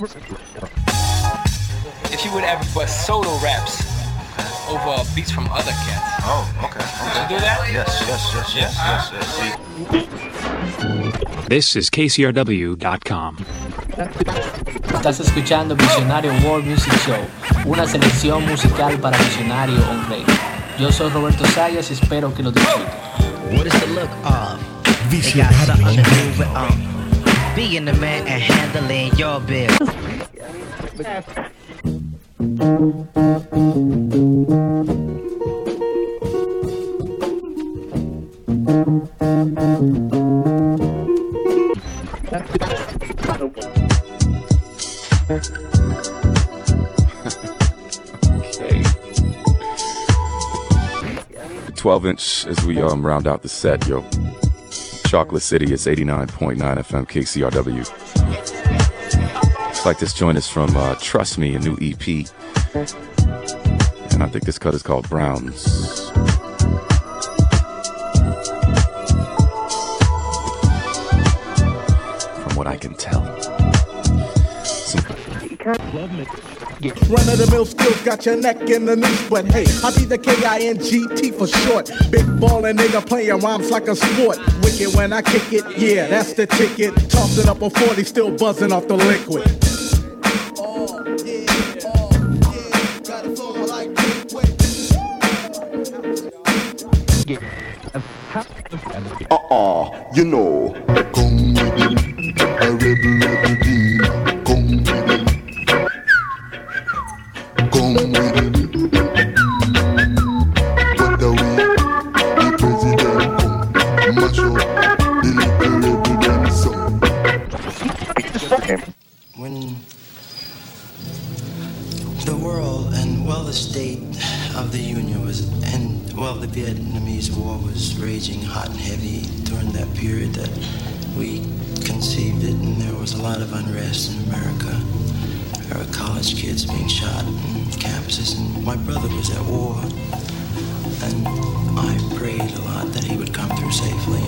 If you would ever bust solo raps over beats from other cats. Oh, okay. Would you do that? Yes, yes, yes, yes, yes, yes. This is KCRW.com. Estás escuchando Visionario World Music Show, una selección musical para Visionario on Radio. Yo soy Roberto Zayas y espero que lo disfruten. What is the look of? They got being the man and handling your bill. Okay. 12 inch as we um, round out the set, yo. Chocolate City is 89.9 FM KCRW. Looks like this joint is from uh, Trust Me, a new EP. And I think this cut is called Browns. From what I can tell. Some Run of the mill skills got your neck in the noose, but hey, I be the K-I-N-G-T for short. Big ballin' nigga playing rhymes like a sport. Wicked when I kick it, yeah, that's the ticket. Tossing up a 40, still buzzing off the liquid. Uh-uh, you know. When the world and well the state of the union was and well the vietnamese war was raging hot and heavy during that period that we conceived it and there was a lot of unrest in america. There were college kids being shot in campuses and my brother was at war. And i prayed a lot that he would come through safely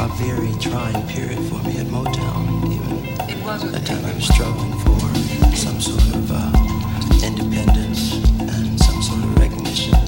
a very trying period for me at Motown. Even It at that time, I was struggling for some sort of uh, independence and some sort of recognition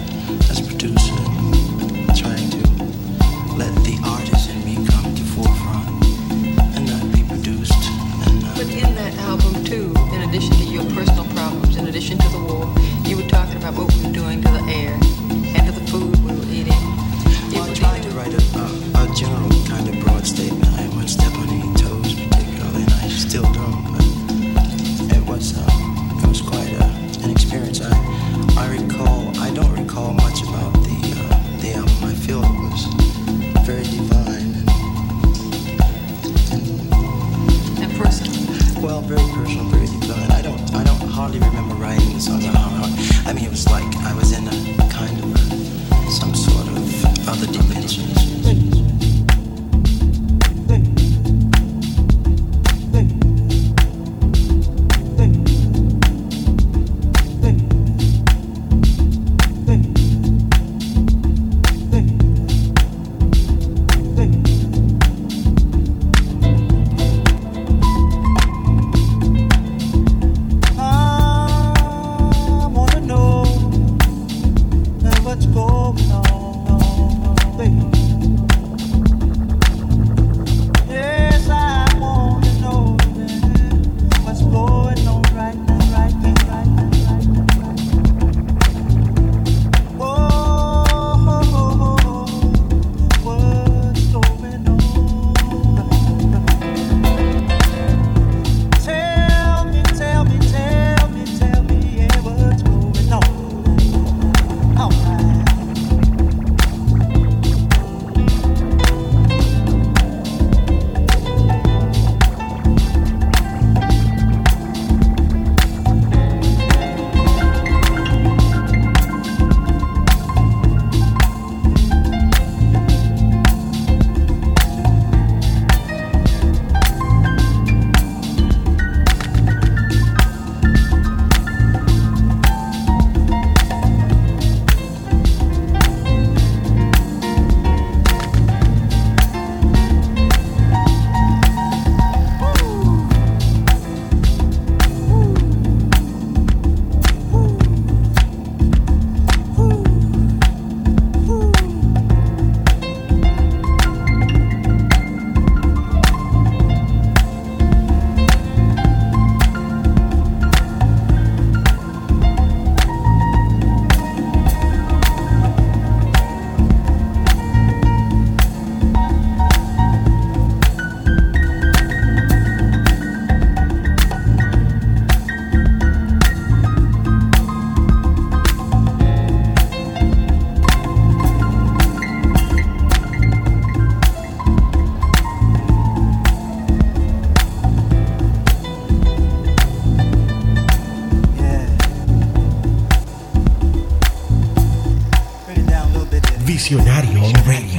Visionario Radio.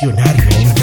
Visionario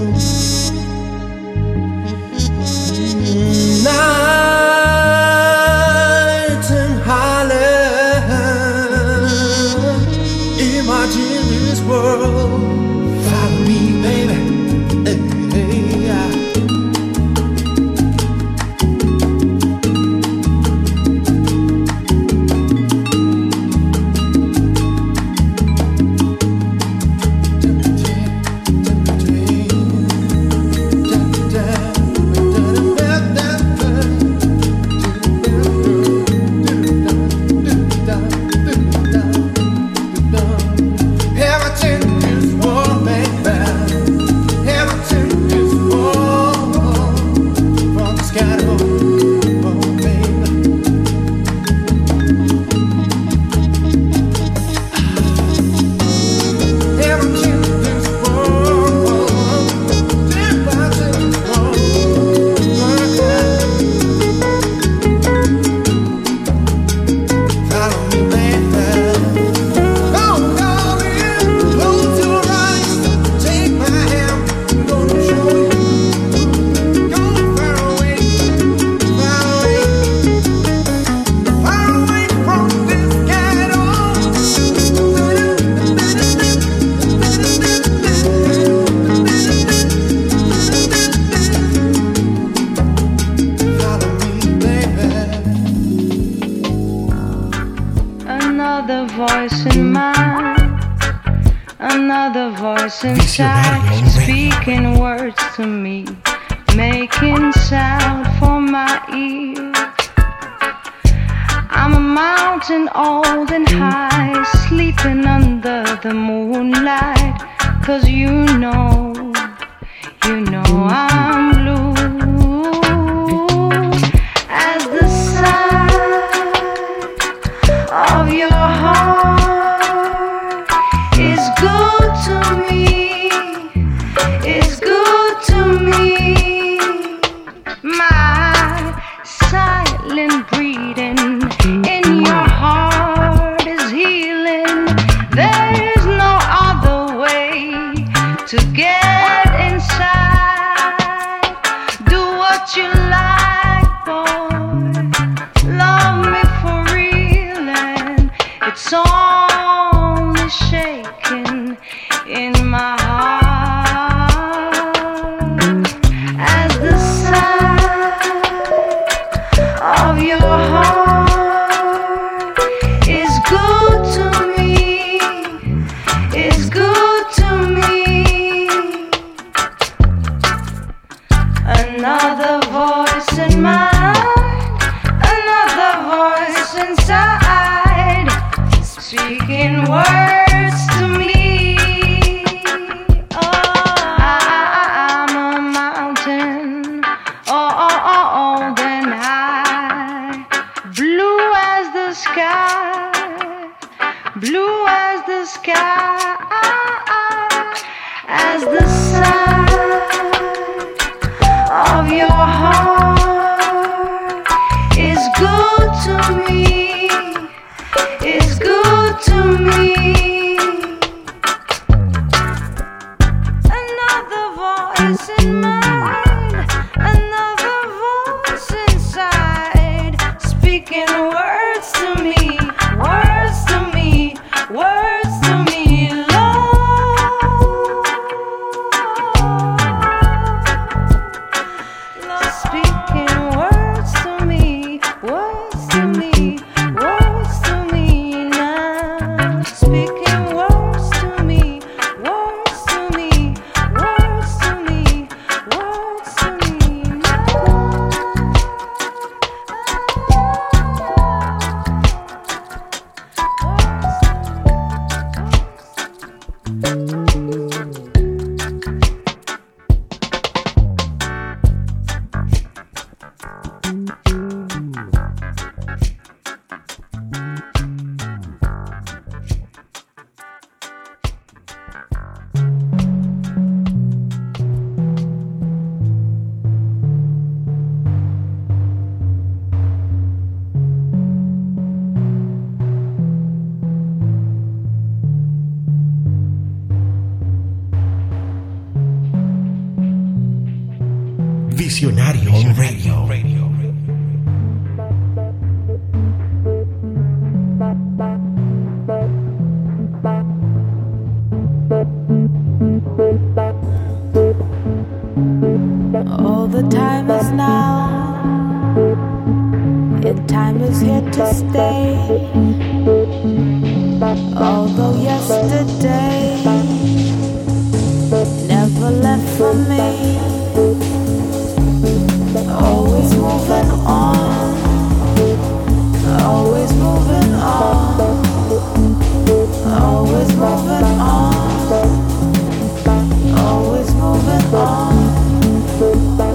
Night sleeping under the moonlight. Cause you know, you know I'm. Oh.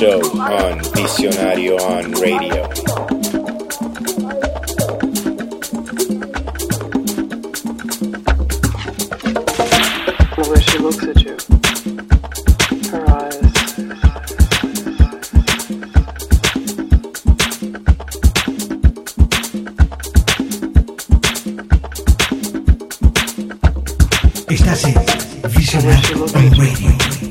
show on Visionario on Radio. Estás en Visionario on Radio.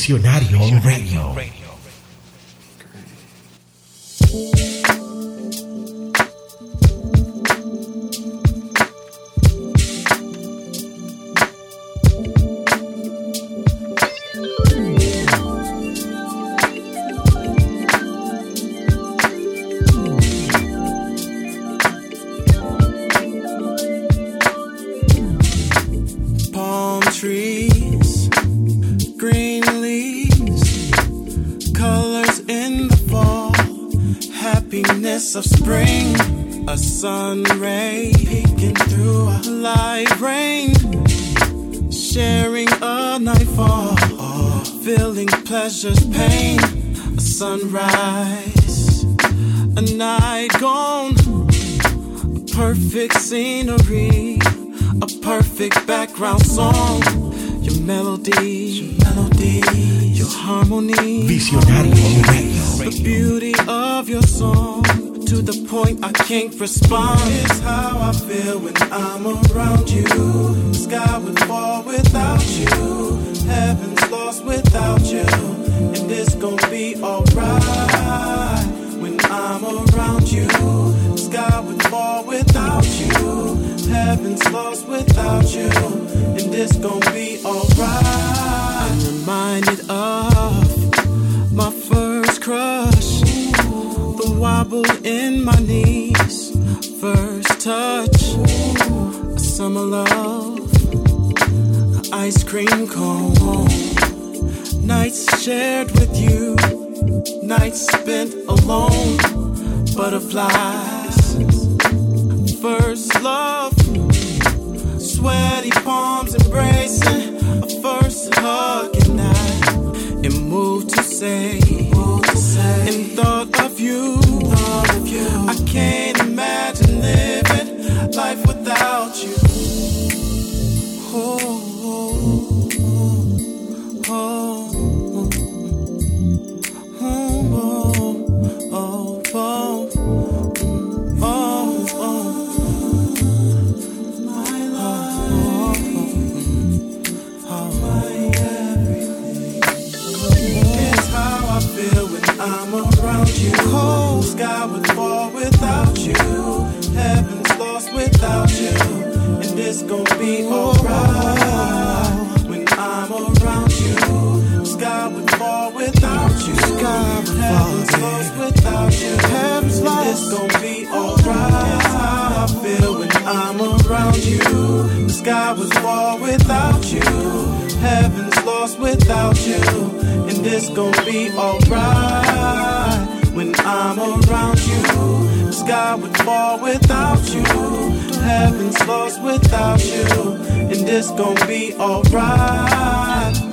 Visionario Radio. Can't respond. How I feel when I'm around you. Sky would fall without you. And moved to say, in thought of you, I can't it's gonna be alright when I'm around you. Sky would fall without you. Sky would Heaven's lost without you. Heaven's lost. It's gonna be alright. I feel when I'm around you. The sky would fall without you. Heaven's lost without you. And it's gonna be alright when I'm around you. The sky would fall without you. Heaven's lost without you. And it's gonna be alright.